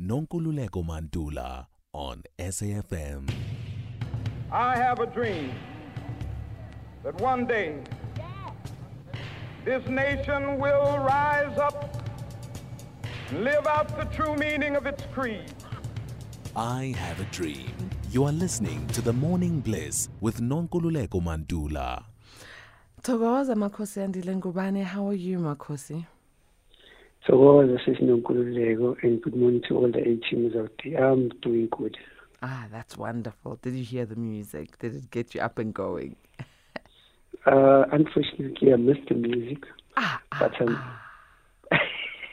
Nonkululeko Mantula on SAFM. I have a dream that one day this nation will rise up and live out the true meaning of its creed. I have a dream. You are listening to The Morning Bliss with Nonkululeko Mantula. Thokoza Makosi Andile Ngubane. How are you, Makosi? So this is Nonkululeko and good morning to all the A teams out there. I'm doing good. Ah, that's wonderful. Did you hear the music? Did it get you up and going? Uh, unfortunately, I missed the music, Ah, ah, but um, Ah.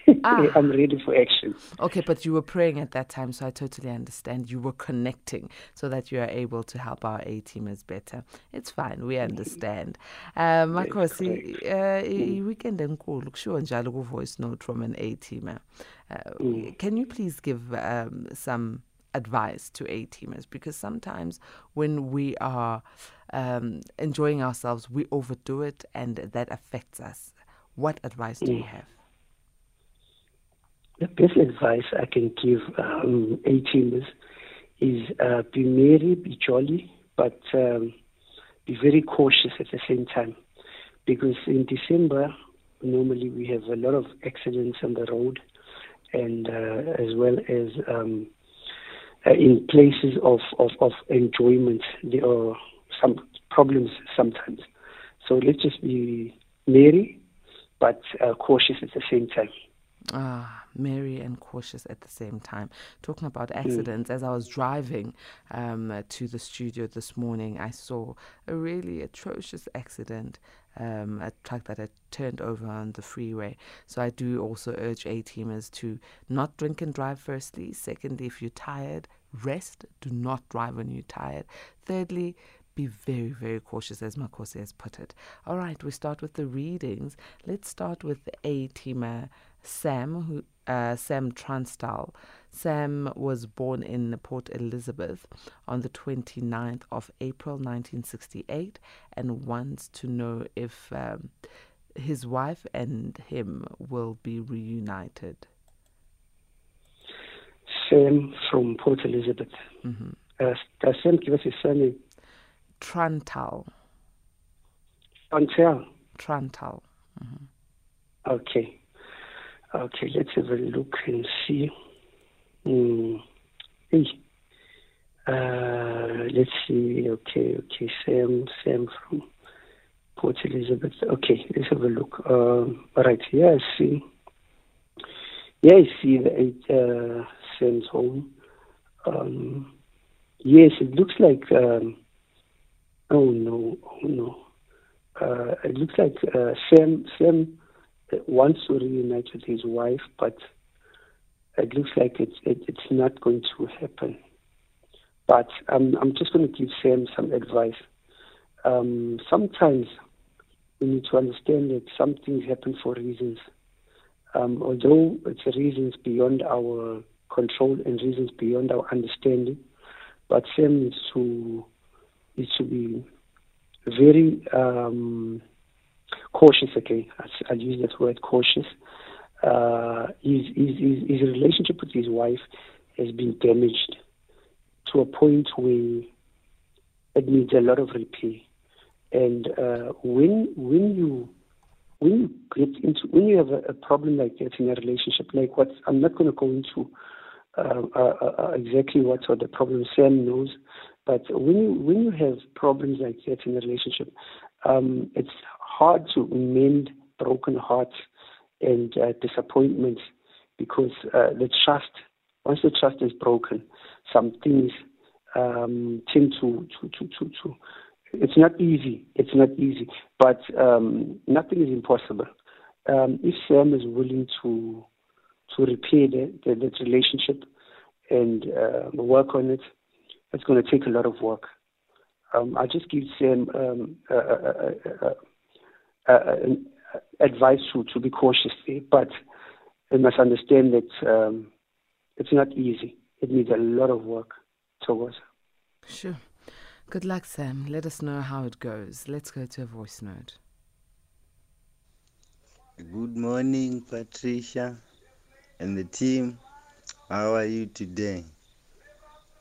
I'm ready for action. Okay, but you were praying at that time, so I totally understand. You were connecting so that you are able to help our A teamers better. It's fine, we understand. Um, Makosi, uh, i- weekend enkulu kushiwo njalo ku voice note from an A teamer. Uh, Can you please give um, some advice to A teamers because sometimes when we are um, enjoying ourselves, we overdo it and that affects us. What advice do you have? The best advice I can give um, A teamers is uh, be merry, be jolly, but um, be very cautious at the same time. Because in December, normally we have a lot of accidents on the road, and uh, as well as um, uh, in places of, of, of enjoyment, there are some problems sometimes. So let's just be merry, but uh, cautious at the same time. Ah, merry and cautious at the same time. Talking about accidents, as I was driving um, to the studio this morning, I saw a really atrocious accident. Um, a truck that had turned over on the freeway. So I do also urge A teamers to not drink and drive, firstly. Secondly, if you're tired, rest. Do not drive when you're tired. Thirdly, be very, very cautious, as Makosi has put it. All right, we start with the readings. Let's start with the A teamer Sam, who uh, Sam Transtal. Sam was born in Port Elizabeth on the 29th of April 1968 and wants to know if um, his wife and him will be reunited. Sam from Port Elizabeth. hmm Uh, does Sam give us his surname? Trantal. Antel. Trantal. Okay. Okay, let's have a look and see. Mm. Hey. Uh, let's see. Okay, okay. Sam, Sam from Port Elizabeth. Okay, let's have a look. Um, all right. Yeah, I see. Yeah, I see the eight, uh, Sam's home. Um, yes, it looks like. Um, oh no! Oh no! Uh, it looks like uh, Sam. Sam wants to reunite with his wife, but it looks like it's it, it's not going to happen. But um, I'm just going to give Sam some advice. Um, sometimes we need to understand that some things happen for reasons. Um, although it's reasons beyond our control and reasons beyond our understanding, but Sam needs to needs to be very um, cautious again. I'll, use that word cautious. Uh, his, his, his, relationship with his wife has been damaged to a point where it needs a lot of repair. And uh, when when you when you get into when you have a, a problem like that in a relationship, like what I'm not going to go into uh, uh, uh, exactly what are the problems Sam knows, but when you when you have problems like that in a relationship, um, it's hard to mend broken hearts and uh, disappointments because uh, the trust once the trust is broken, some things um, tend to to, to to to it's not easy. It's not easy, but um, nothing is impossible. Um, if Sam is willing to to repair the, the, relationship and uh, work on it, it's going to take a lot of work. Um, I just give Sam um, uh, uh, uh, uh, uh, advice to, to be cautious there, but they must understand that um, it's not easy. It needs a lot of work towards. Sure. Good luck, Sam. Let us know how it goes. Let's go to a voice note. Good morning, Patricia and the team. How are you today?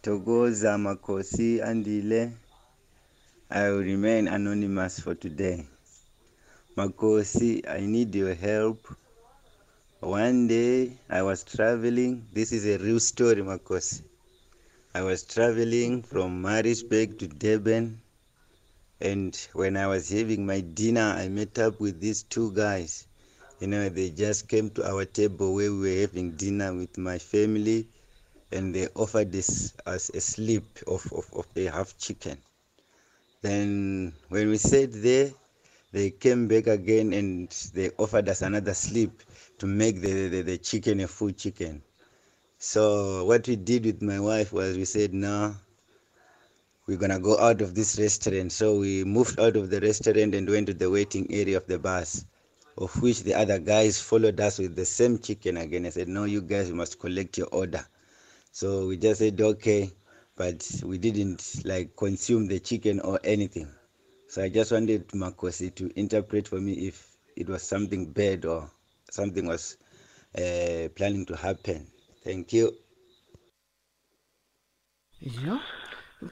Thokoza Makosi Andile. I will remain anonymous for today. Makosi, I need your help. One day I was traveling. This is a real story, Makosi. I was traveling from Maritzburg to Durban. And when I was having my dinner, I met up with these two guys. You know, they just came to our table where we were having dinner with my family, and they offered us, us a slip of, of, of a half chicken. Then, when we sat there, they came back again and they offered us another slip to make the, the, the chicken a full chicken. So, what we did with my wife was we said, no, we're gonna go out of this restaurant. So we moved out of the restaurant and went to the waiting area of the bus, of which the other guys followed us with the same chicken again. I said, No, you guys you must collect your order. So we just said, Okay, but we didn't like consume the chicken or anything. So I just wanted Makosi to interpret for me if it was something bad or something was uh, planning to happen. Thank you. Yeah.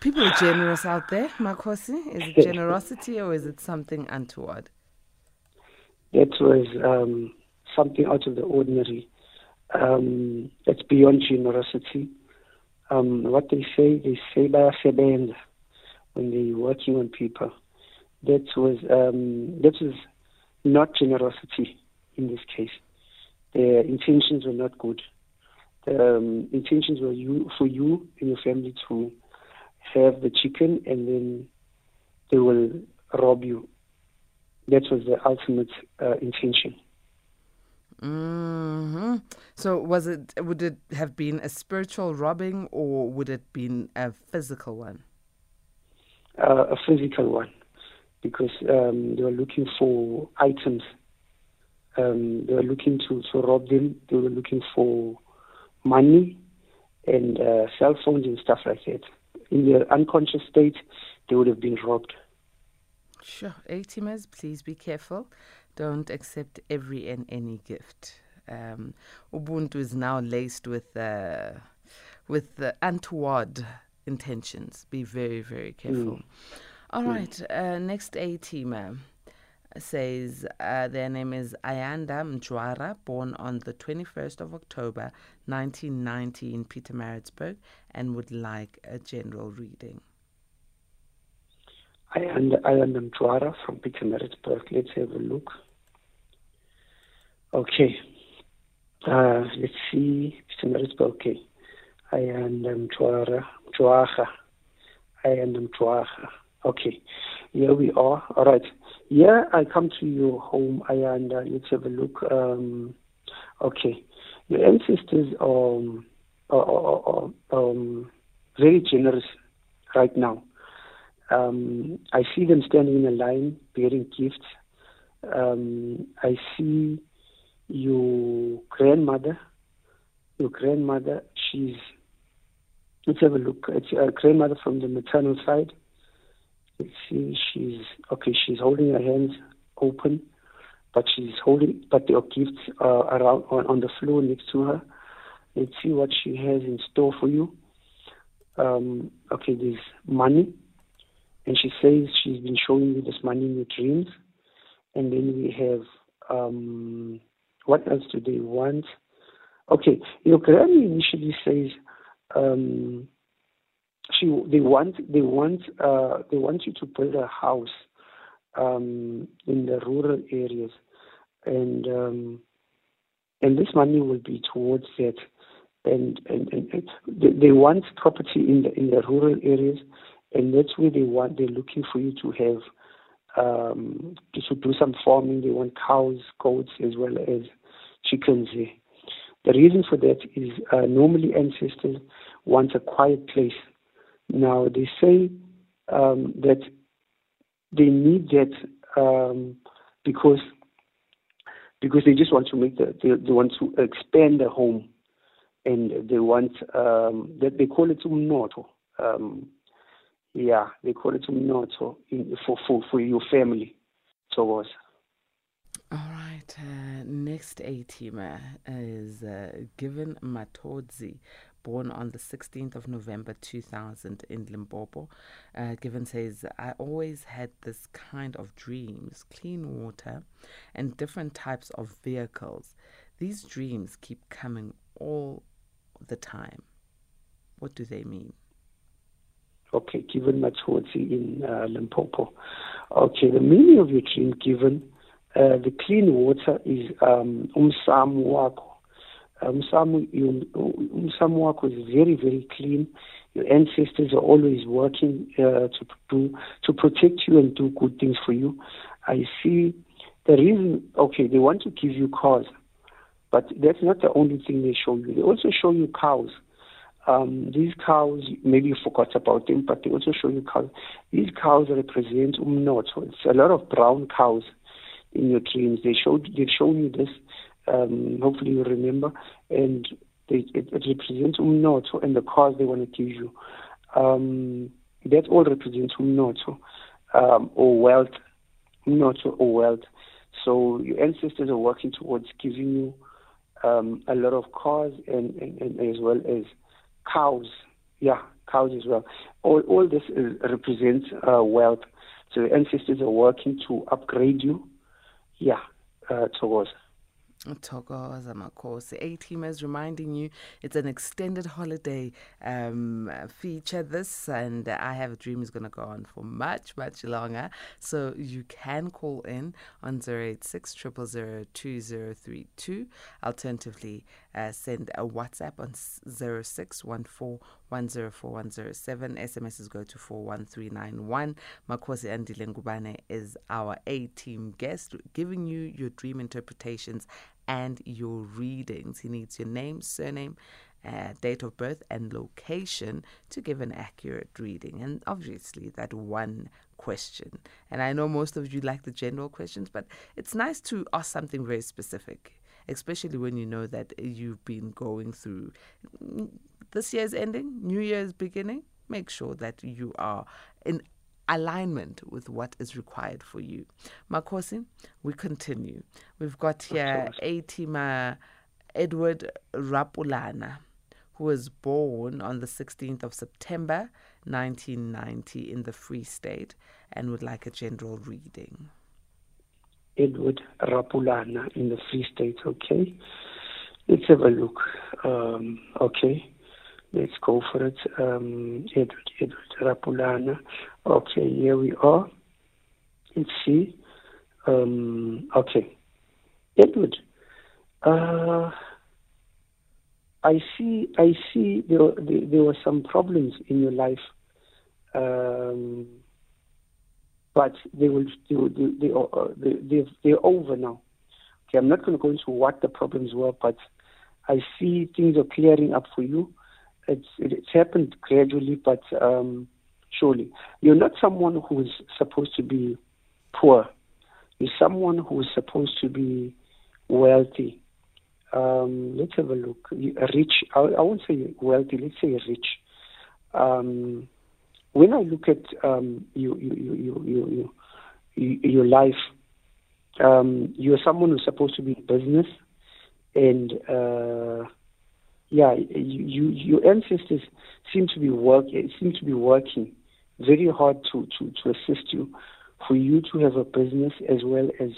People are generous out there, Makosi. Is it generosity or is it something untoward? That was um, something out of the ordinary. Um, that's beyond generosity. Um, what they say, they say by sebenza when they're working on people. That was um, that was not generosity in this case. Their intentions were not good. The um, intentions were you for you and your family to have the chicken and then they will rob you. That was the ultimate uh, intention. hmm So was it? Would it have been a spiritual robbing, or would it been a physical one? Uh, a physical one, because um, they were looking for items. Um, they were looking to, to rob them. They were looking for money and uh, cell phones and stuff like that. In their unconscious state, they would have been robbed. Sure. A teamers, please be careful. Don't accept every and any gift. Um, Ubuntu is now laced with uh, with uh, untoward intentions. Be very, very careful. All right. Uh, next A teamer says uh, their name is Ayanda Mjwara, born on the 21st of October 1990 in Pietermaritzburg, and would like a general reading. Ayanda, am Mtwara from Pietermaritzburg. Let's have a look. Okay. Uh, let's see. Pietermaritzburg. Okay. Ayanda. Mtwaga. I am Mtwaga. Okay. Here we are. All right. Yeah, I come to your home, Ayanda. Let's have a look. Um, okay. Your ancestors um, are, are, are um, very generous right now. Um, I see them standing in a line bearing gifts. Um, I see your grandmother. Your grandmother, she's, let's have a look. It's a grandmother from the maternal side. Let's see, she's, okay, she's holding her hands open, but she's holding, but there are gifts uh, around on, on the floor next to her. Let's see what she has in store for you. Um, okay, there's money and she says she's been showing you this money in your dreams. And then we have um, what else do they want? Okay, your granny initially says um, she they want they want uh, they want you to build a house um, in the rural areas, and um, and this money will be towards that. And, and, and, they, they want property in the in the rural areas and that's where they want they're looking for you to have um, to do some farming. They want cows, goats, as well as chickens. The reason for that is uh, normally ancestors want a quiet place. Now they say um, that they need that um, because because they just want to make the they, they want to expand the home and they want um, that they call it umnotho. Um, yeah, they call it umnotho in, for, for, for your family. So was. All right. Uh, next A teamer is uh, Given Matodzi, born on the 16th of November 2000 in Limpopo. Uh, Given says, I always had this kind of dreams clean water and different types of vehicles. These dreams keep coming all the time. What do they mean? Okay, given Matodzi in uh, Limpopo. Okay, the meaning of your dream given, uh, the clean water is um, umsamo wako. Umsamo, umsamo wako is very, very clean. Your ancestors are always working uh, to do to protect you and do good things for you. I see the reason. Okay, they want to give you cars, but that's not the only thing they show you. They also show you cows. Um, these cows, maybe you forgot about them, but they also show you cows. These cows represent umnotho. It's a lot of brown cows in your dreams. They showed, they've shown you this. Um, hopefully you remember. And they, it, it represents umnotho and the cause they want to give you. Um, that all represents umnotho um, or wealth, umnotho or wealth. So your ancestors are working towards giving you um, a lot of cars and, and, and as well as cows. Yeah, cows as well. All, all this is, represents uh, wealth. So the ancestors are working to upgrade you. Yeah, uh, towards. Thokoza Makosi. A teamers reminding you it's an extended holiday um, feature. This and I Have a Dream is going to go on for much, much longer. So you can call in on 086 2032. Alternatively, uh, send a WhatsApp on 0614 SMSs go to 41391. Makosi Andile Ngubane is our A team guest, giving you your dream interpretations and your readings. He needs your name, surname, uh, date of birth, and location to give an accurate reading. And obviously, that one question. And I know most of you like the general questions, but it's nice to ask something very specific, especially when you know that you've been going through this year's ending, New Year's beginning. Make sure that you are in alignment with what is required for you. Makosi, we continue. We've got here A teamer Edward Rapulana, who was born on the 16th of September 1990 in the Free State and would like a general reading. Edward Rapulana in the Free State, okay. Let's have a look. Um, okay. Let's go for it. Um, Edward, Edward Rapulana. Okay, here we are. Let's see. Um, okay. Edward, uh, I see. I see. There, there, there, were some problems in your life, um, but they will. They, they, uh, they, they, they're over now. Okay, I'm not going to go into what the problems were, but I see things are clearing up for you it's it's happened gradually, but um, surely you're not someone who's supposed to be poor. You're someone who's supposed to be wealthy. Um, let's have a look. Rich. I, I won't say wealthy. Let's say rich. Um, when I look at um, you, you, you, you, you, you, your life, um, you're someone who's supposed to be in business, and uh, yeah, you, you, your ancestors seem to be work seem to be working very hard to, to, to assist you, for you to have a business as well as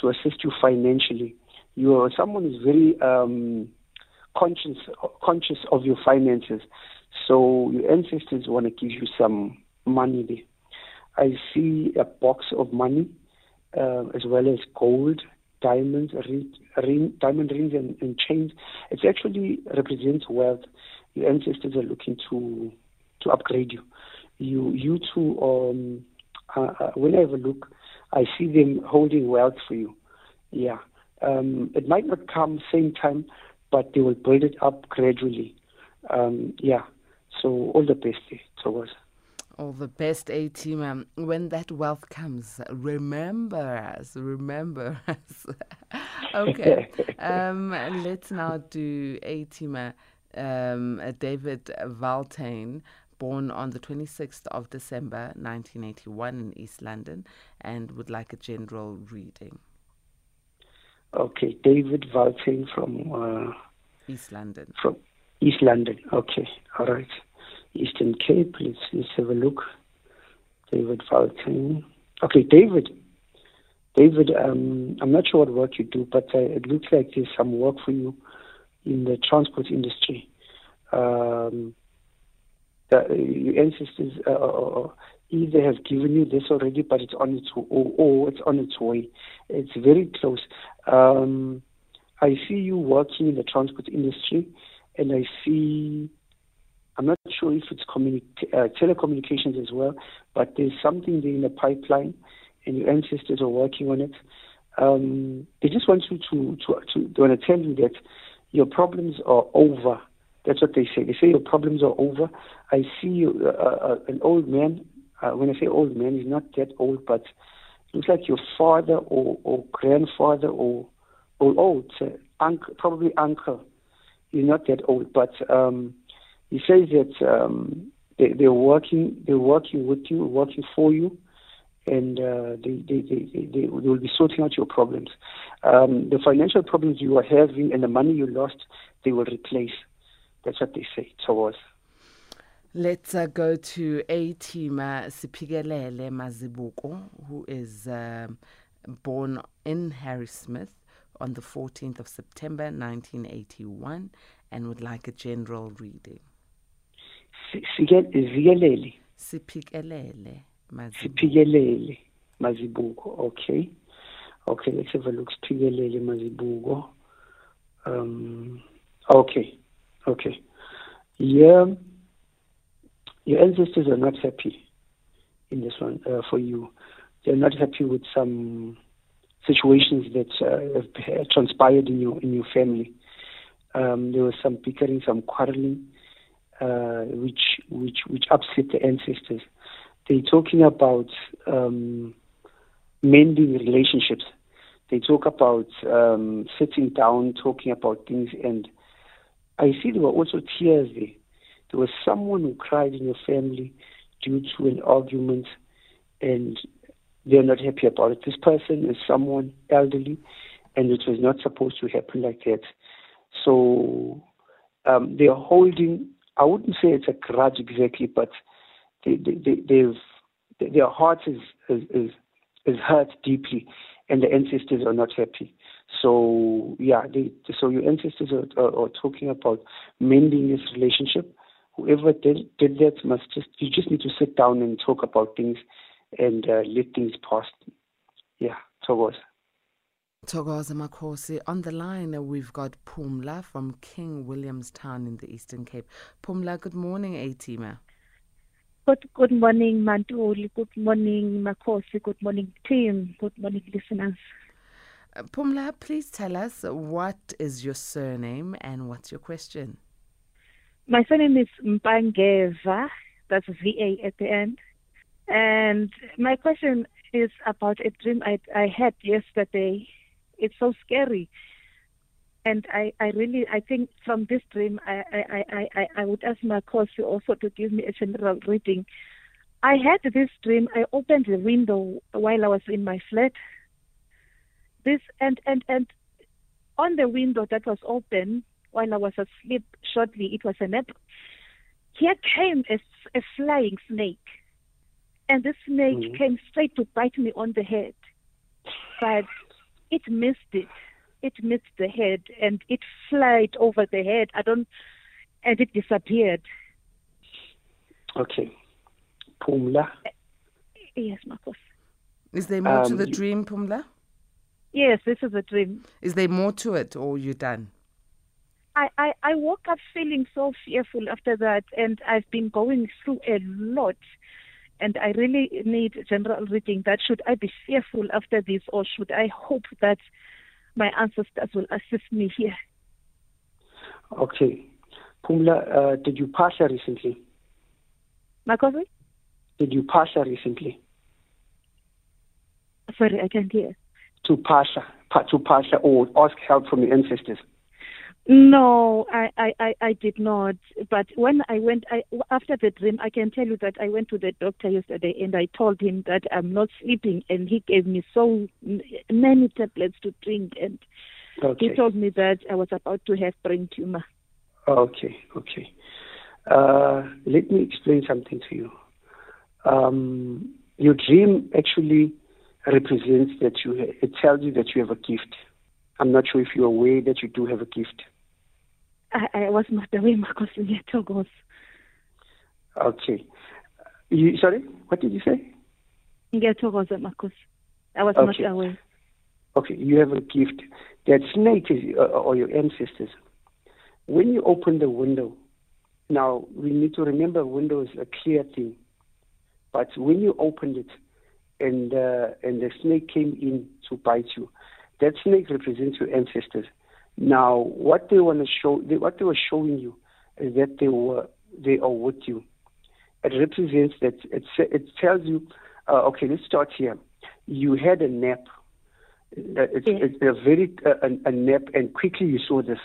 to assist you financially. You are someone who's very um, conscious conscious of your finances, so your ancestors want to give you some money there. I see a box of money uh, as well as gold diamonds, ring, diamond rings, and, and chains. It actually represents wealth. Your ancestors are looking to to upgrade you. You you too. Um, uh, uh, when I have a look, I see them holding wealth for you. Yeah, um, it might not come same time, but they will build it up gradually. Um, yeah. So all the best to us all the best A team. Um, when that wealth comes, remember us. Remember us. okay. um, let's now do A teamer um, David Valtain, born on the 26th of December 1981 in East London, and would like a general reading. Okay, David Valtain from uh, East London. from East London. Okay, all right. Eastern Cape. Let's let's have a look. David Valtain. Okay, David. David, um, I'm not sure what work you do, but uh, it looks like there's some work for you in the transport industry. Um, your ancestors uh, uh, uh, either have given you this already, but it's on its or, or it's on its way. It's very close. Um, I see you working in the transport industry, and I see. I'm not sure if it's uh, telecommunications as well, but there's something there in the pipeline, and your ancestors are working on it. Um, they just want you to to to they want to tell you that your problems are over. That's what they say. They say your problems are over. I see you, uh, uh, an old man. Uh, when I say old man, he's not that old, but looks like your father or, or grandfather or or old, uh, uncle, probably uncle. He's not that old, but um, he says that um, they, they're working, they're working with you, working for you, and uh, they, they, they, they, will be sorting out your problems. Um, the financial problems you are having and the money you lost, they will replace. That's what they say towards. Let's uh, go to A teamer Sipigelele Mazibuko, who is um born in Harrismith on the 14th of September 1981 and would like a general reading. Si- sige- Zigelele, Sipigelele Mazibuko. Okay. Okay, let's have a look. Sipigelele, Mazibuko. Um, okay. Okay. Yeah. Your ancestors are not happy in this one uh, for you. They're not happy with some situations that uh, have transpired in your in your family. Um, there was some bickering, some quarreling, uh, which which which upset the ancestors. They're talking about um, mending relationships. They talk about um, sitting down, talking about things, and I see there were also tears there. There was someone who cried in your family due to an argument, and they're not happy about it. This person is someone elderly, and it was not supposed to happen like that. So um, they're holding. I wouldn't say it's a grudge exactly, but they, they, their heart is, is is is hurt deeply, and the ancestors are not happy. So yeah, they, so your ancestors are, are, are talking about mending this relationship. Whoever did, did that must just you just need to sit down and talk about things and uh, let things pass. Yeah, so was. Thokoza Makosi. On the line, we've got Pumla from King Williamstown in the Eastern Cape. Pumla, good morning, A-Teamer. Good, good morning, Mantuli. Good morning, Makosi. Good morning, team. Good morning, listeners. Uh, Pumla, please tell us what is your surname and what's your question? My surname is Mpangeva. That's VA at the end. And my question is about a dream I, I had yesterday. It's so scary. And I, I really, I think from this dream, I, I, I, I, I would ask Makosi also to give me a general reading. I had this dream. I opened the window while I was in my flat. This and and and on the window that was open while I was asleep. Shortly, it was a nap. Here came a, a flying snake, and the snake Mhm. came straight to bite me on the head, but it missed it. It missed the head, and it flied over the head. I don't, and it disappeared. Okay. Pumla. Yes, Marcos. Is there more to Um, the you- dream, Pumla? Yes, this is a dream. Is there more to it or you done? I, I, I woke up feeling so fearful after that, and I've been going through a lot. And I really need general reading. That should I be fearful after this, or should I hope that my ancestors will assist me here? Okay. Pumla, uh, did you pass her recently? Makosi? Did you pass her recently? Sorry, I can't hear. To pass her, to pass her or ask help from your ancestors? No, I, I, I, I did not. But when I went, I, after the dream, I can tell you that I went to the doctor yesterday and I told him that I'm not sleeping, and he gave me so many tablets to drink, and Okay. he told me that I was about to have brain tumor. Okay, okay. Uh, let me explain something to you. Um, your dream actually represents that you. It tells you that you have a gift. I'm not sure if you're aware that you do have a gift. I, I was not aware, Marcos Ngiyathokoza. Okay. You sorry? What did you say? Ngiyathokoza, Marcos. I was Okay. not aware. Okay, you have a gift. That snake is, uh, or your ancestors. When you open the window, now we need to remember window is a clear thing. But when you opened it, and uh, and the snake came in to bite you, that snake represents your ancestors. Now, what they want to show, they, what they were showing you, is that they were they are with you. It represents that it it tells you, uh, okay, let's start here. You had a nap uh, it's, Yes. it's a very uh, a, a nap, and quickly you saw this.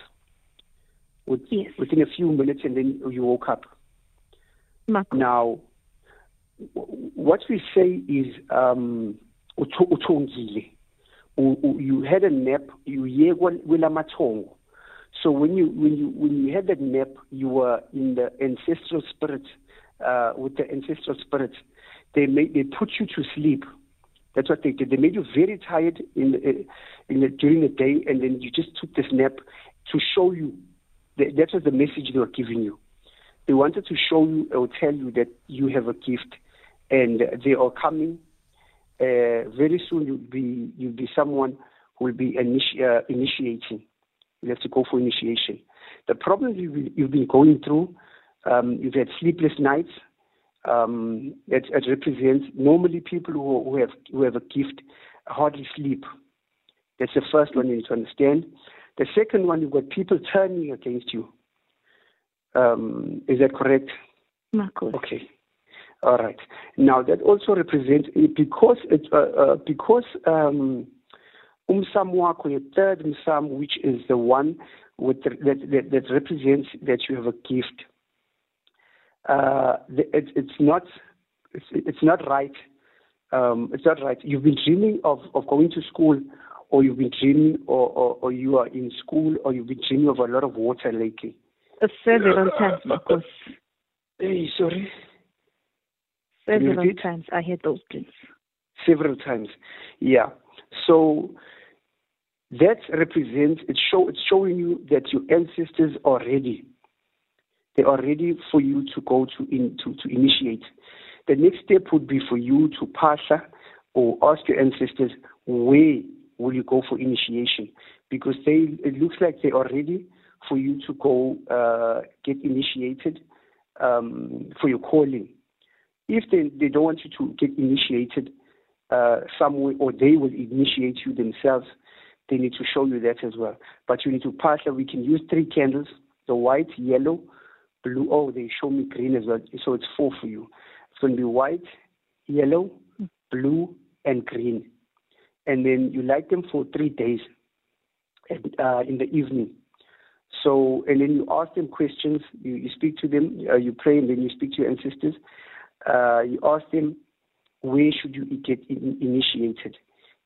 With, Yes. Within a few minutes, and then you woke up. Now, w- what we say is um, utho- uthongile. U- u- you had a nap. You yekwa wilamathongo. So when you when you when you had that nap, you were in the ancestral spirit. Uh, with the ancestral spirits, they made they put you to sleep. That's what they did. They made you very tired in the, in the, during the day, and then you just took this nap to show you. That, that was the message they were giving you. They wanted to show you or tell you that you have a gift, and they are coming. Uh, very soon, you'll be you'll be someone who will be initi- uh, initiating. You have to go for initiation. The problems you've been, you've been going through, um, you've had sleepless nights. Um, it, it represents normally people who, who have who have a gift hardly sleep. That's the first one you need to understand. The second one, you've got people turning against you. Um, is that correct? Okay. All right. Now that also represents because it, uh, uh, because um, umsam wakho, your third umsam, which is the one with the, that, that that represents that you have a gift. Uh, the, it, it's not it's, it's not right. Um, it's not right. You've been dreaming of, of going to school, or you've been dreaming, or, or, or you are in school, or you've been dreaming of a lot of water lately. Uh, several times, Marcos. Hey, sorry. Several times I had those dreams. several times. Yeah. So that represents it's show it's showing you that your ancestors are ready. They are ready for you to go to in to, to initiate. The next step would be for you to pasha or ask your ancestors where will you go for initiation because they it looks like they are ready for you to go uh, get initiated um, for your calling. If they, they don't want you to get initiated uh, way or they will initiate you themselves, they need to show you that as well. But you need to that we can use three candles, the white, yellow, blue. Oh, they show me green as well. So it's four for you. It's going to be white, yellow, blue, and green. And then you light them for three days and, uh, in the evening. So, and then you ask them questions, you, you speak to them, uh, you pray, and then you speak to your ancestors. Uh, you ask them, where should you get in, initiated?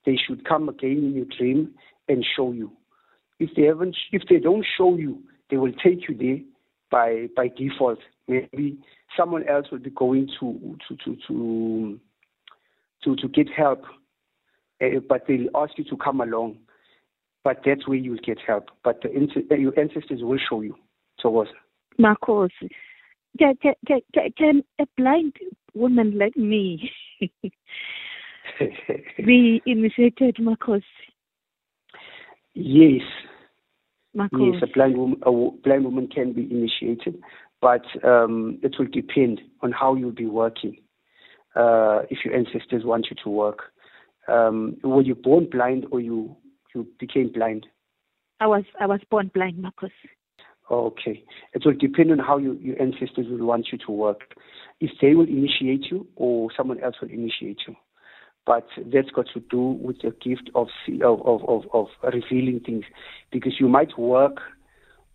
They should come again in your dream and show you. If they haven't, if they don't show you, they will take you there by by default. Maybe someone else will be going to to to to to, to get help, uh, but they'll ask you to come along. But that's where you'll get help. But the, uh, your ancestors will show you. So what? Marcos, can, can, can, a blind woman like me be initiated, Marcos? yes. Marcos. Yes, a blind woman, a blind woman can be initiated, but um, it will depend on how you'll be working. Uh, if your ancestors want you to work, um, were you born blind or you you became blind? I was I was born blind, Marcos. Okay, it will depend on how you, your ancestors will want you to work. If they will initiate you or someone else will initiate you. But that's got to do with the gift of of of, of, revealing things, because you might work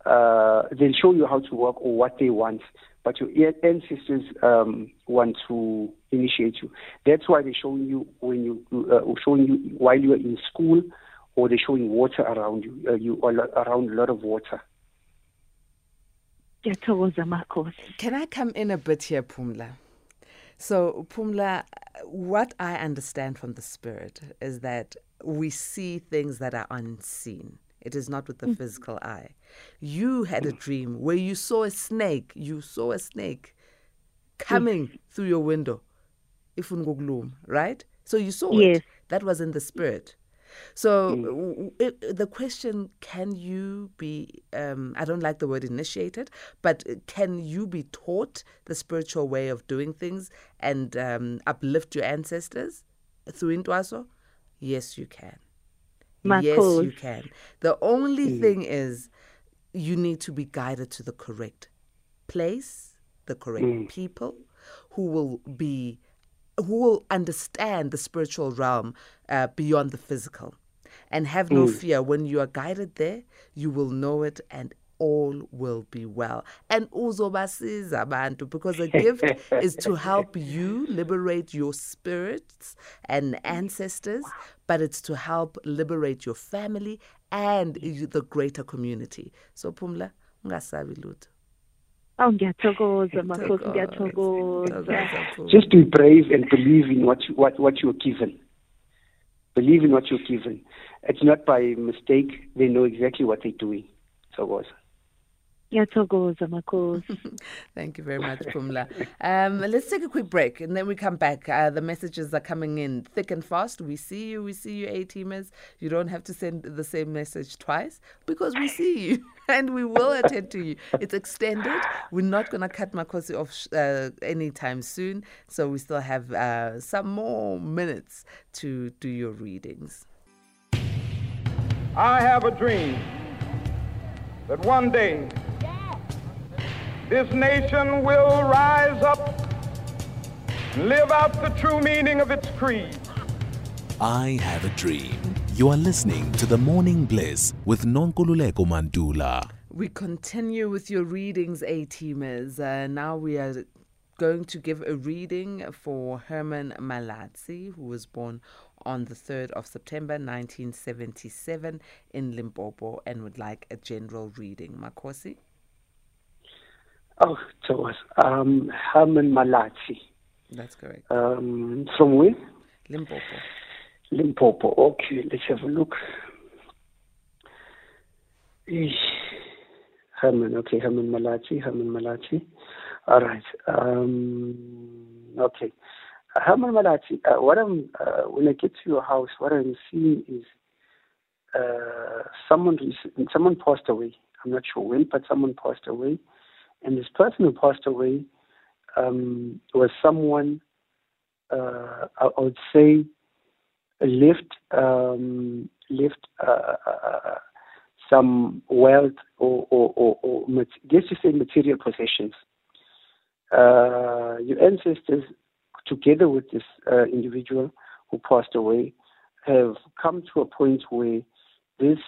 uh, they'll show you how to work or what they want, but your ancestors um, want to initiate you. That's why they're showing you when you uh, showing you while you are in school, or they're showing water around you. Uh, you are around a lot of water. Can I come in a bit here, Pumla? So, Pumla, what I understand from the Spirit is that we see things that are unseen. It is not with the mm-hmm. physical eye. You had a dream where you saw a snake. You saw a snake coming mm. through your window. Ifun right? So you saw yes. it. That was in the spirit. So mm. it, the question: Can you be? Um, I don't like the word initiated, but can you be taught the spiritual way of doing things and um, uplift your ancestors through Intwaso? Yes, you can. yes, you can. The only mm. thing is, you need to be guided to the correct place, the correct mm. people, who will be who will understand the spiritual realm uh, beyond the physical. And have no mm. fear. When you are guided there, you will know it and all will be well. And uzobasiza abantu because the gift is to help you liberate your spirits and ancestors, but it's to help liberate your family and the greater community. So Pumla, ungasabi lutho. Oh, ngiyathokoza makhosi ngiyathokoza. Just be brave and believe in what you, what what you're given. Believe in what you're given. It's not by mistake. They know exactly what they're doing. So was. Ngiyathokoza Makhosi. Thank you very much, Pumla. Um, let's take a quick break and then we come back. Uh, the messages are coming in thick and fast. We see you, we see you, A teamers. You don't have to send the same message twice because we see you and we will attend to you. It's extended. We're not going to cut Makhosi off uh, anytime soon. So we still have uh, some more minutes to do your readings. I have a dream that one day this nation will rise up live out the true meaning of its creed. I have a dream. You are listening to the Morning Bliss with Nonkululeko Mantula. We continue with your readings, A teamers. Uh, now we are going to give a reading for Herman Malatsi, who was born on the 3rd of September 1977 in Limpopo and would like a general reading. Makhosi? Oh, so was um, Herman Malachi. That's correct. Um, from where? Limpopo. Limpopo. Okay, let's have a look. Herman. Okay, Herman Malachi, Herman Malatsi. All right. Um, okay. Herman Malachi, Uh, what I'm uh, when I get to your house, what I'm seeing is uh, someone someone passed away. I'm not sure when, but someone passed away and this person who passed away um, was someone, uh, I, I, would say, left um, left uh, uh, uh some wealth or, or, or, or let's just say material possessions. Uh, your ancestors, together with this uh, individual who passed away, have come to a point where this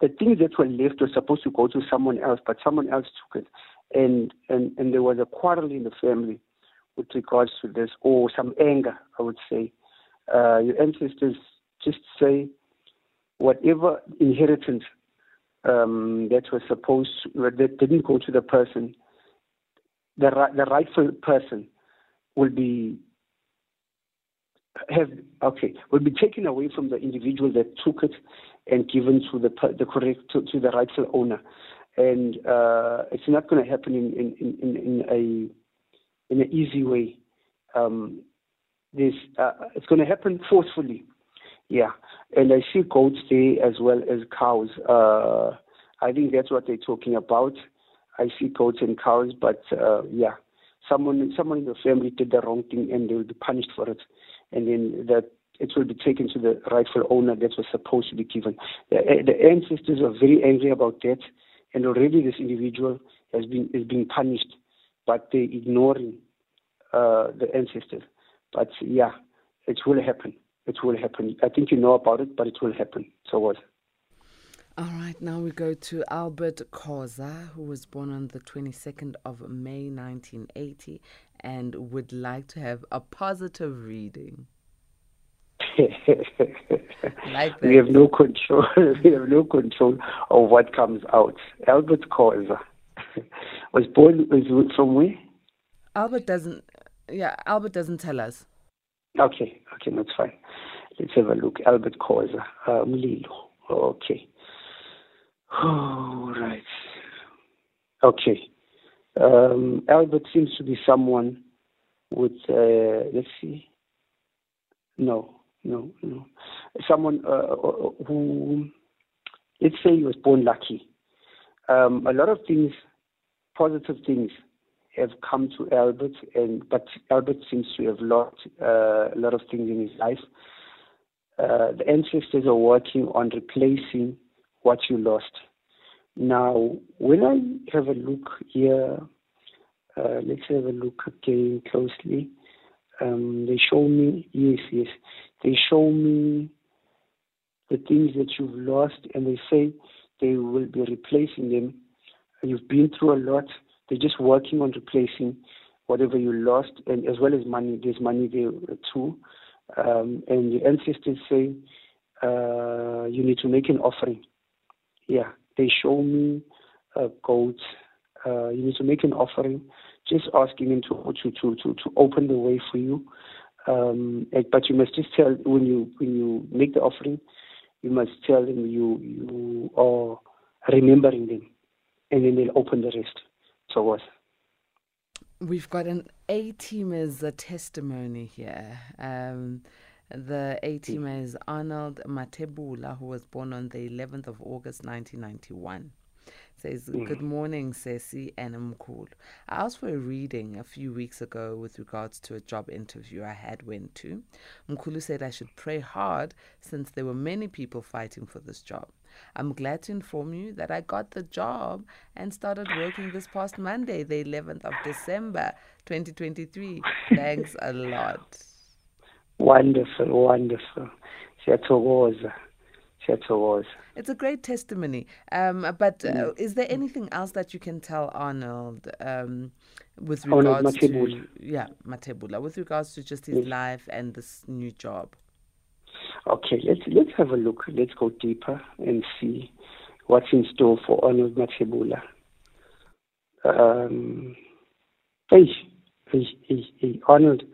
the things that were left were supposed to go to someone else, but someone else took it and, and, and there was a quarrel in the family with regards to this, or some anger, I would say. Uh, your ancestors just say whatever inheritance um, that was supposed to, that didn't go to the person, the, the rightful person will be have okay will be taken away from the individual that took it and given to the the correct to, to the rightful owner and uh, it's not going to happen in, in, in, in a in an easy way. Um, this uh, it's going to happen forcefully, yeah. And I see goats there as well as cows. Uh, I think that's what they're talking about. I see goats and cows, but uh, yeah, someone someone in the family did the wrong thing and they will be punished for it, and then that it will be taken to the rightful owner that was supposed to be given. The, the ancestors are very angry about that and already this individual has been is being punished, but they ignoring uh, the ancestors. But yeah, it will happen. It will happen. I think you know about it, but it will happen. So what? All right, now we go to Albert Khoza, who was born on the 22nd of May 1980 and would like to have a positive reading. Like we have no control. we have no control of what comes out. Albert Khoza was born was from where? Albert doesn't. Yeah, Albert doesn't tell us. Okay, okay, that's fine. Let's have a look. Albert Khoza, uh, Mlilo. Okay. All right. Okay. Um, Albert seems to be someone with, uh, let's see. No, no, no. Someone uh, who, let's say he was born lucky. Um, a lot of things, positive things, have come to Albert, and but Albert seems to have lost uh, a lot of things in his life. Uh, the ancestors are working on replacing what you lost. Now, when I have a look here, uh, let's have a look again closely. Um, they show me, yes, yes, they show me the things that you've lost, and they say they will be replacing them. You've been through a lot. They're just working on replacing whatever you lost, and as well as money. There's money there too. Um, and the ancestors say uh, you need to make an offering. Yeah, they show me a goat. Uh, you need to make an offering, just asking him to to to to, to open the way for you. Um, but you must just tell when you when you make the offering, you must tell them you you are remembering them, and then they'll open the rest. So what? We've got an A teamer's testimony here. Um, the A teamer is Arnold Matebula, who was born on the 11th of August 1991 says. Good mm-hmm. morning, Ceci and Mkulu. I asked for a reading a few weeks ago with regards to a job interview I had went to. Mkulu said I should pray hard since there were many people fighting for this job. I'm glad to inform you that I got the job and started working this past Monday, the 11th of December, 2023. Thanks a lot. Wonderful, wonderful. Siyathokoza. Siyathokoza. It's a great testimony. Um, but uh, is there anything else that you can tell Arnold um, with regards to yeah Matebula with regards to just his yes. life and this new job? Okay, let's let's have a look. Let's go deeper and see what's in store for Arnold Matebula. Um, hey, hey, hey, hey, Arnold.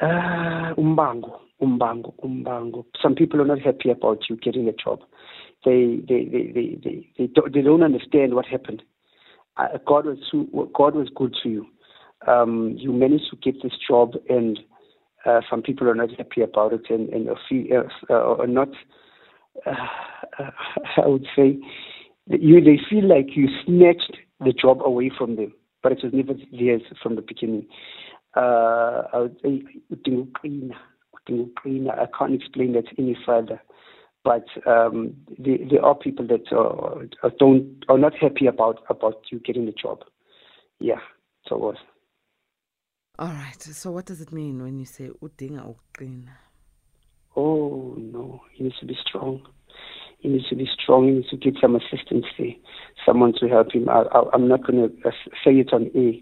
Uh, umbango, umbango, umbango. Some people are not happy about you getting a job. They they they they they, they, don't, they don't understand what happened. Uh, God was God was good to you. Um, you managed to get this job, and uh, some people are not happy about it and, and feel, uh, are not, uh, I would say, you, they feel like you snatched the job away from them, but it was never theirs from the beginning. Uh, I would say, I can't explain that any further. But um, there, there are people that uh, don't are not happy about about you getting the job. Yeah, so it was. All right. So what does it mean when you say udinga ukuqina? Oh no, he needs to be strong. He needs to be strong. He needs to get some assistance there, someone to help him. I, am not going to uh, say it on air,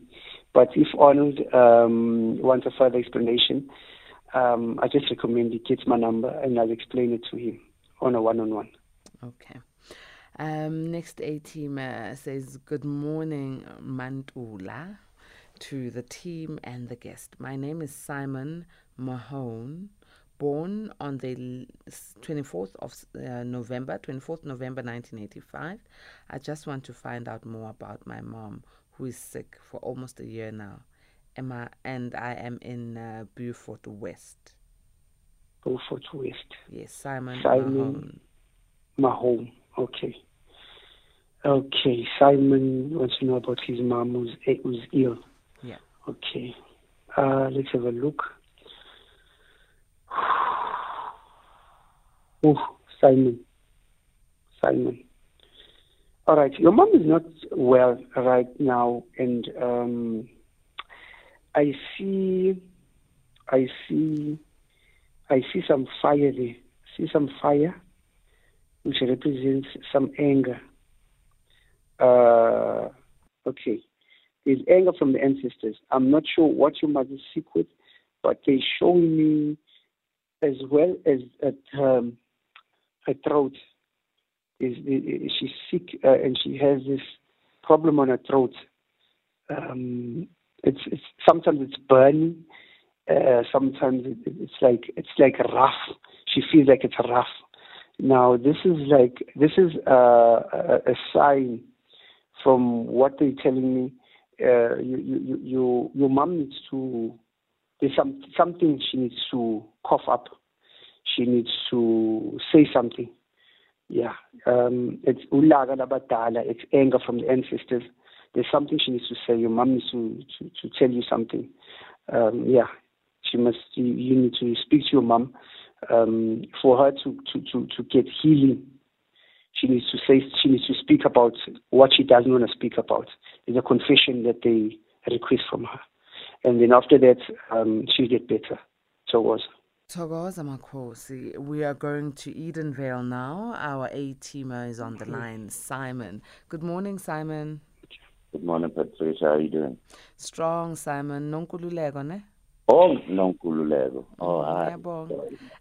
but if Arnold um, wants a further explanation, um, I just recommend he gets my number and I'll explain it to him on a one-on-one. Okay. Um, next A team uh, says, "Good morning, Mantula." to the team and the guest. My name is Simon Mahone, born on the 24th of uh, November, 24th November 1985. I just want to find out more about my mom, who is sick for almost a year now. Emma, and I am in uh, Beaufort West. Beaufort West. Yes, Simon, Simon Mahone. Mahone. Okay. Okay, Simon wants to know about his mom who's, who's ill. Yeah. Okay. Uh, let's have a look. Oh, Simon. Simon. All right. Your mom is not well right now, and um, I see, I see, I see some fire there. See some fire. which represents some anger. Uh, okay. There's anger from the ancestors. I'm not sure what your mother's with, but they show me as well as at um, her throat. Is she's sick uh, and she has this problem on her throat. Um, it's, it's sometimes it's burning. Uh, sometimes it, it's like it's like rough. She feels like it's rough. Now this is like this is uh, a, a sign from what they're telling me. Uh, you, you, you, your mom needs to there's some something she needs to cough up. She needs to say something. Yeah, um, it's ulaga labadala. It's anger from the ancestors. There's something she needs to say. Your mom needs to to, to tell you something. Um, yeah, she must. You, you need to speak to your mom um, for her to, to, to, to get healing. She needs to say. She needs to speak about what she doesn't want to speak about. It's a confession that they request from her and then after that, um, she'll get better. So was. Thokoza Makhosi, we are going to Edenvale now. Our A teamer is on the line, Simon. Good morning, Simon. Good morning, Patricia. How are you doing? Strong, Simon. Nonkululeko, ne? Oh. Oh,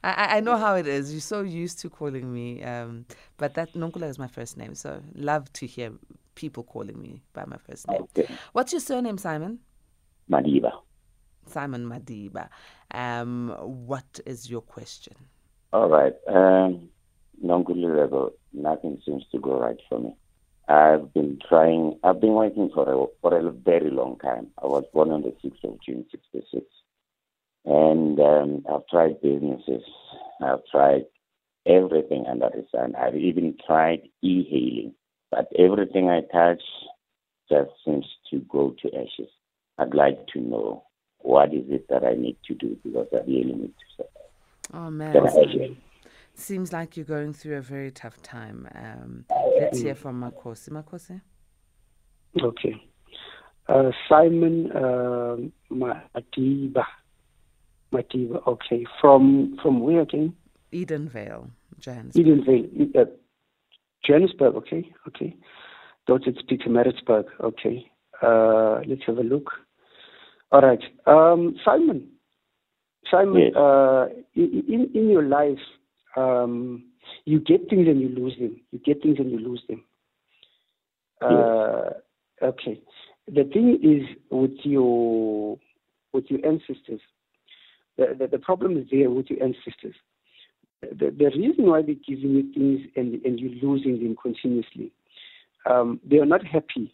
I, I, I know how it is. You're so used to calling me, um, but that nonkululeko is my first name. So love to hear people calling me by my first name. Okay. What's your surname, Simon? Madiba. Simon Madiba. Um, what is your question? All right. Um, nothing seems to go right for me. I've been trying, I've been waiting for a, for a very long time. I was born on the 6th of June, 66. And um, I've tried businesses, I've tried everything under the sun. I've even tried e hailing, but everything I touch just seems to go to ashes. I'd like to know what is it that I need to do because I really need to survive. Oh man, seems like you're going through a very tough time. Um, let's hear from Makosi. Makosi. Okay. Uh, Simon uh, Matiba. Matiba. Okay. From from where again? Edenvale, Johannesburg. Edenvale, uh, Johannesburg. Okay. Okay. Thought it's Pietermaritzburg. Okay. Uh, let's have a look. All right. Um, Simon, Simon, yes. uh, in, in your life, um, you get things and you lose them. You get things and you lose them. Uh, okay. The thing is with your with your ancestors. The, the, problem is there with your ancestors. The, the reason why they're giving you things and, and you're losing them continuously, um, they are not happy.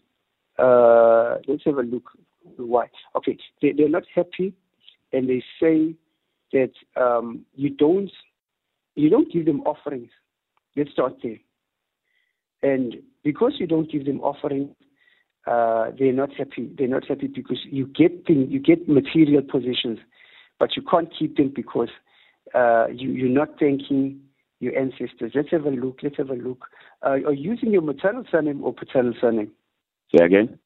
Uh, let's have a look why. Okay, they, they're not happy, and they say that um, you don't you don't give them offerings. Let's start there. And because you don't give them offerings, uh, they're not happy. They're not happy because you get things, you get material possessions, but you can't keep them because uh, you, you're not thanking your ancestors. Let's have a look. Let's have a look. Uh, are you using your maternal surname or paternal surname? Say again.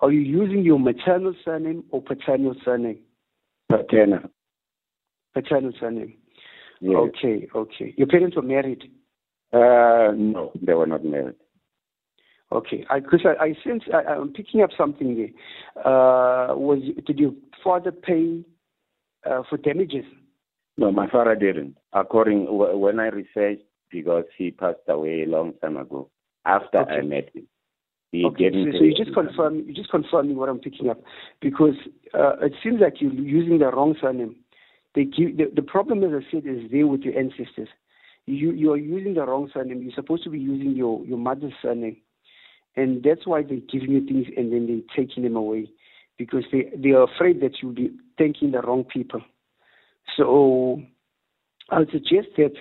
Are you using your maternal surname or paternal surname? Paternal. Paternal surname. Yes. Okay, okay. Your parents were married? Uh, no, they were not married. Okay, because I, I, I sense I, am picking up something there. Uh, was did your father pay uh, for damages? No, my father didn't. According when I researched, because he passed away a long time ago after okay. I met him. He okay, so, so you just confirm you just confirming what I'm picking up because uh, it seems like you're using the wrong surname. They give, the, the problem, as I said, is there with your ancestors. You you are using the wrong surname. You're supposed to be using your your mother's surname, and that's why they're giving you things and then they're taking them away because they they are afraid that you'll be thanking the wrong people. So I would suggest that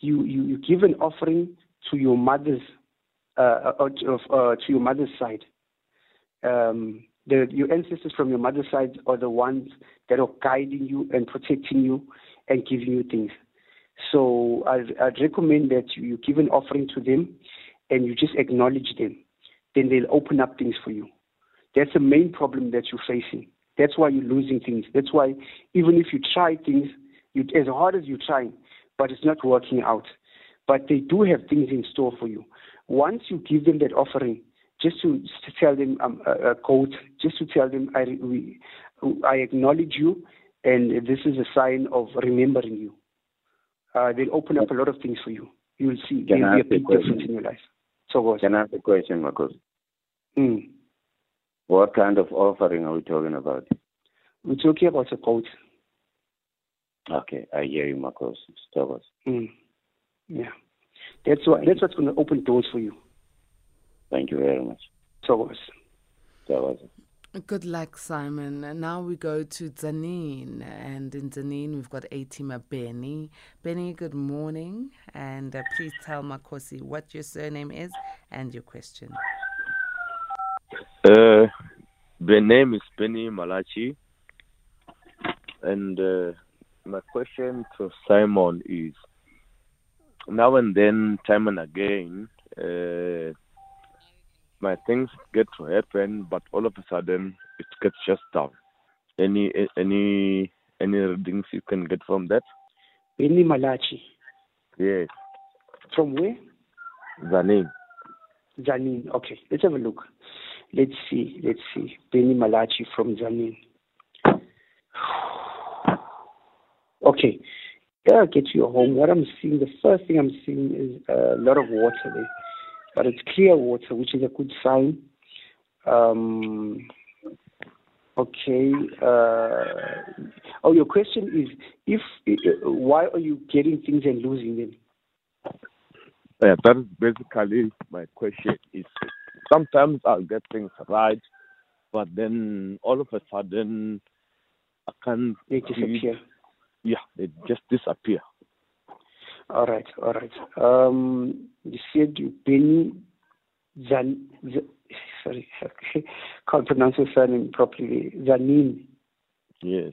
you you, you give an offering to your mother's uh, uh, uh, to your mother's side. Um, the, your ancestors from your mother's side are the ones that are guiding you and protecting you and giving you things. So I'd, I'd recommend that you give an offering to them and you just acknowledge them. Then they'll open up things for you. That's the main problem that you're facing. That's why you're losing things. That's why even if you try things, you, as hard as you try, but it's not working out. but they do have things in store for you. Once you give them that offering, just to, to tell them um, a, a quote, just to tell them I, we, I acknowledge you, and this is a sign of remembering you. Uh, they'll open up a lot of things for you. You'll see Can there'll be a big question? difference in your life. So what? Can I ask a question, Marcos? Mm. What kind of offering are we talking about? We're talking about a quote. Okay, I hear you, Marcos. Stop us. Mm. Yeah, that's what that's what's going to open doors for you. Thank you very much. So what? Stop us. Good luck, Simon. And now we go to Tzaneen. And in Tzaneen, we've got A teamer Benny. Benny, good morning. And uh, please tell Makosi what your surname is and your question. Uh, the name is Benny Malachi, and uh, my question to Simon is: Now and then, time and again, uh, my things get to happen, but all of a sudden it gets shut down. Any any any readings you can get from that? Benny Malachi. Yes, From where? name. Tzaneen. Okay, let's have a look. Let's see. Let's see. Benny Malachi from Tzaneen. Okay. Yeah, get to your home. What I'm seeing, the first thing I'm seeing is a lot of water there, but it's clear water, which is a good sign. Um, okay. Uh, oh, your question is if uh, why are you getting things and losing them? Yeah, that is basically my question. Is sometimes I'll get things right, but then all of a sudden I can't. They see- disappear. Yeah, they just disappear. All right, all right. Um, you said you Benny Zan, Z, sorry, can't pronounce your surname properly. Tzaneen, Yes.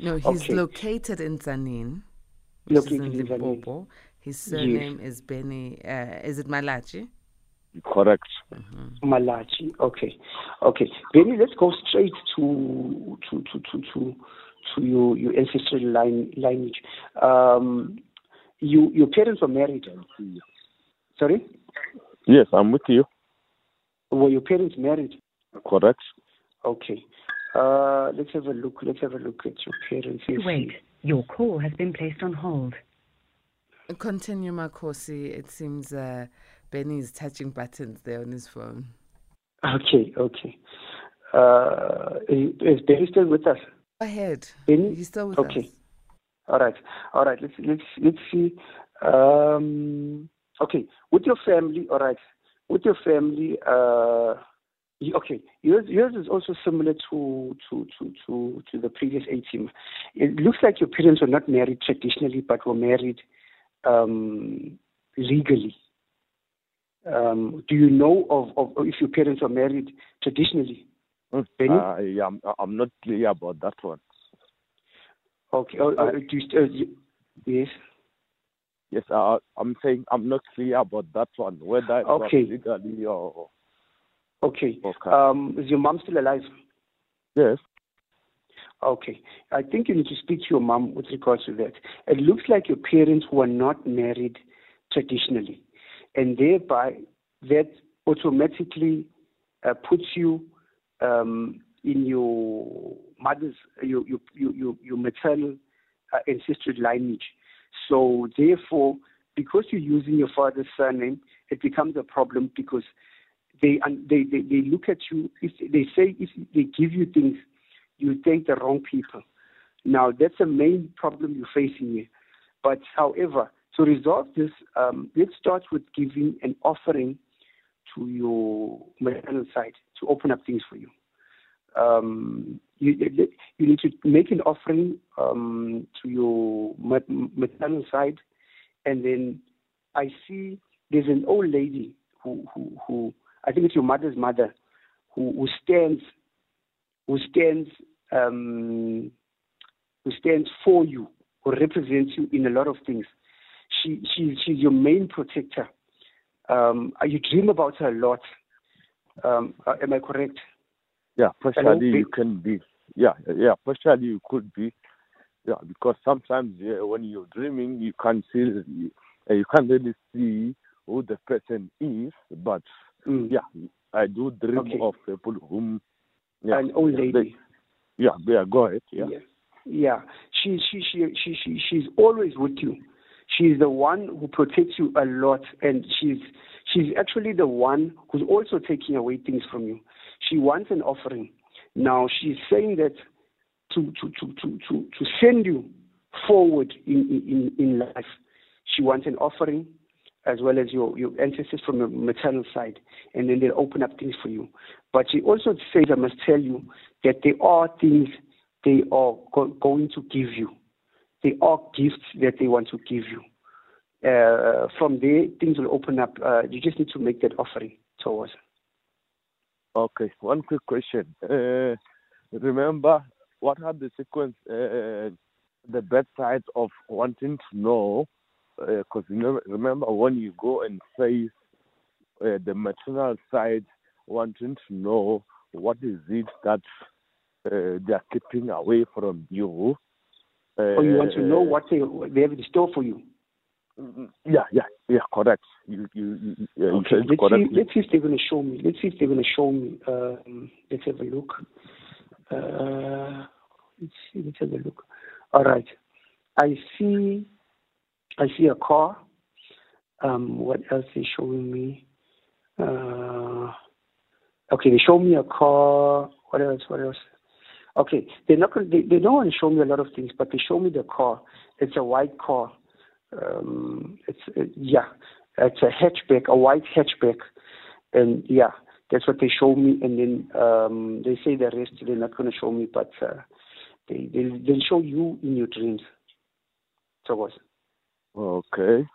No, he's Okay. located in Tzaneen, which is in Located in Tzaneen. Limpopo. His surname is Benny. Uh, is it Malachi? Correct. Malachi. Okay, okay. Benny, let's go straight to to to to to, to your your ancestral line lineage. Um, you your parents were married. Sorry, Yes, I'm with you. were your parents married? Correct. Okay. Uh, let's have a look. Let's have a look at your parents. Wait, see. your call has been placed on hold. Continue, Makosi. It seems uh, Benny is touching buttons there on his phone. Okay, okay. Uh, is Benny still with us? Go ahead. Benny? He's still with Okay. us. All right, all right. Let's let's let's see. Um, okay, with your family. All right, with your family. Uh, okay, yours yours is also similar to to to to to the previous A team. It looks like your parents were not married traditionally, but were married um, legally. Um, do you know of, of if your parents were married traditionally? Benny? I am. I'm not clear about that one. Okay. Oh, uh, do you, uh, you, yes. Yes, I'm saying I'm not clear about that one. Whether Okay. legally or Okay. Okay. Um, is your mom still alive? yes. Okay. I think you need to speak to your mom with regards to that. It looks like your parents were not married traditionally, and thereby that automatically uh, puts you um, in your mother's, your your your your, maternal uh, ancestral lineage. So therefore, because you're using your father's surname, it becomes a problem because they they, they, they look at you if they say if they give you things you thank the wrong people now that's the main problem you're facing here but however to resolve this um, let's start with giving an offering to your maternal side to open up things for you um, you, you need to make an offering um, to your maternal side and then I see there's an old lady who, who, who I think it's your mother's mother, who, who stands, who stands, um, who stands for you, who represents you in a lot of things. She, she, she's your main protector. Um, you dream about her a lot. Um, uh, am I correct? Yeah, Be- you can be. Yeah, yeah, partially you could be. Yeah, because sometimes yeah, when you're dreaming, you can't see uh, you can't really see who the person is, but Mm. yeah, I do dream Okay. of people whom yeah, An old lady. they- yeah, yeah, go ahead. Yeah. Yeah. Yeah. She, she, she, she, she, she's always with you. She's the one who protects you a lot, and she's, she's actually the one who's also taking away things from you. She wants an offering. Now she's saying that to, to, to, to, to, to send you forward in, in, in life. She wants an offering as well as your, your ancestors from your maternal side, and then they'll open up things for you. But she also says, I must tell you that there are things they are go- going to give you. There are gifts that they want to give you. Uh, from there, things will open up. Uh, you just need to make that offering towards. Okay, one quick question. Uh, remember, what are the sequence, uh, the bad sides of wanting to know? Because you remember when you go and face uh, the maternal side, wanting to know what is it that uh, they are keeping away from you. Or you want to know what they, they have in store for you. Yeah, yeah, yeah, correct. You, you, you, Okay, let's see, let's see if they're going to show me. Let's see if they're going to show me. Um, let's have a look. Uh, let's see. Let's have a look. All right. I see. I see a car. Um, what else they showing me? Uh, okay, they show me a car. What else? What else? Okay, they're not. Gonna, they, they don't want to show me a lot of things, but they show me the car. It's a white car. Um, it's uh, yeah, it's a hatchback, a white hatchback, and yeah, that's what they show me. And then um, they say the rest they're not going to show me, but uh, they they they'll show you in your dreams. So what? Okay.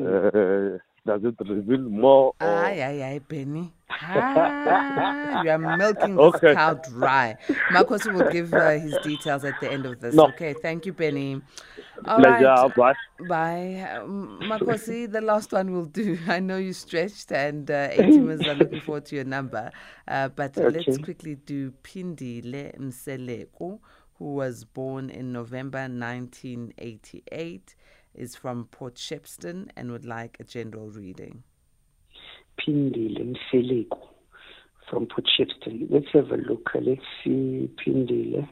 Uh, does it reveal more? Or... Aye, aye, aye, Benny. Ah, you are milking this Okay. cow dry. Marcos will give uh, his details at the end of this. No. Okay, thank you, Benny. All Pleasure. right. Bye. Bye. Um, Makosi, the last one will do. I know you stretched and uh, A-teamers are looking forward to your number. Uh, but let's quickly do Pindile Mseleko, who was born in November 1988, is from Port Shepstone and would like a general reading. Pindile Mseleko from Port Shepstone. Let's have a look. Let's see Pindile.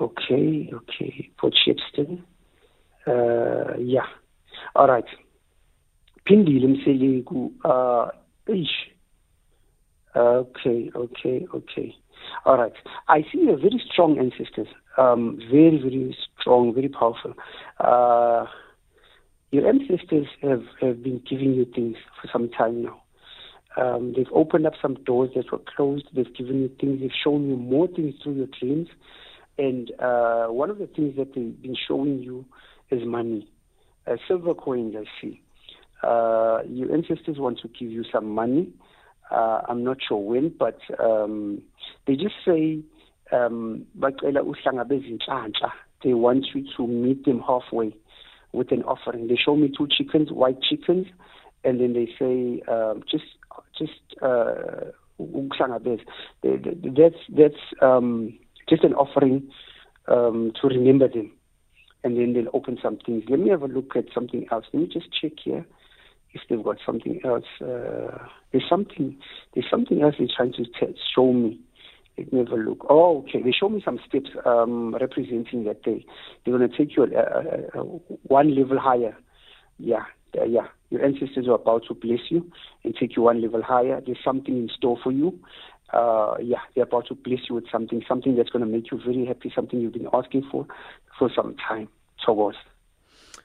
Okay, okay. Port Shepstone. Uh, yeah. All right. Pindile Mseleko. Uh, ish. Okay, okay, okay. All right. I see a very strong ancestors. Um, very, very strong, very powerful. Uh, your ancestors have, have been giving you things for some time now. Um, they've opened up some doors that were closed. They've given you things. They've shown you more things through your dreams. And uh, one of the things that they've been showing you is money. Uh, silver coins, I see. Uh, your ancestors want to give you some money. Uh, I'm not sure when, but um, they just say, um, they want you to meet them halfway with an offering. They show me two chickens, white chickens, and then they say, um, just, just, uh, that's, that's, um, just an offering, um, to remember them. And then they'll open some things. Let me have a look at something else. Let me just check here if they've got something else. Uh, there's something, there's something else they're trying to t- show me. Have a look. Oh, okay. They show me some steps um, representing that they they're going to take you uh, uh, uh, one level higher. Yeah, yeah. Your ancestors are about to bless you and take you one level higher. There's something in store for you. Uh, yeah, they're about to bless you with something, something that's going to make you very happy, something you've been asking for for some time. So what?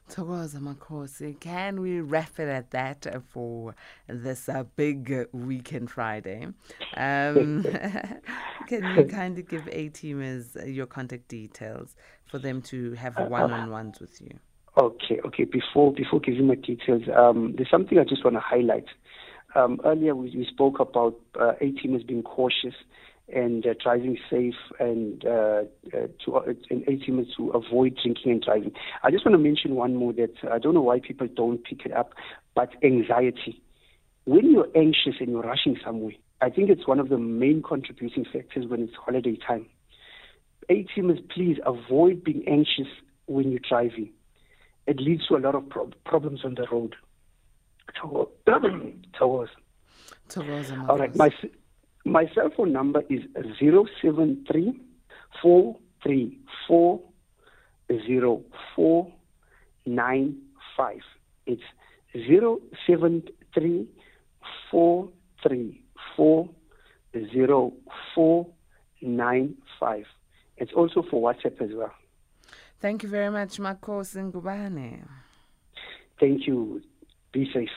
Thokoza Makosi, can we wrap it at that uh, for this uh, big uh, weekend Friday? Um, can you kindly give A-teamers uh, your contact details for them to have one-on-ones with you? Okay, okay. Before before giving my details, um, there's something I just want to highlight. Um, earlier we, we spoke about uh, A teamers being cautious and uh, driving safe, and uh, uh, to uh, and teamers to avoid drinking and driving. I just want to mention one more that I don't know why people don't pick it up, but anxiety. When you're anxious and you're rushing somewhere, I think it's one of the main contributing factors when it's holiday time. A teamers, please avoid being anxious when you're driving it leads to a lot of pro- problems on the road. Towards. towards. All right, my my cell phone number is zero seven three four three four zero four nine five. It's zero seven three four three four zero four nine five. It's also for WhatsApp as well. Thank you very much, Makosi Ngubane. Thank you. Be safe.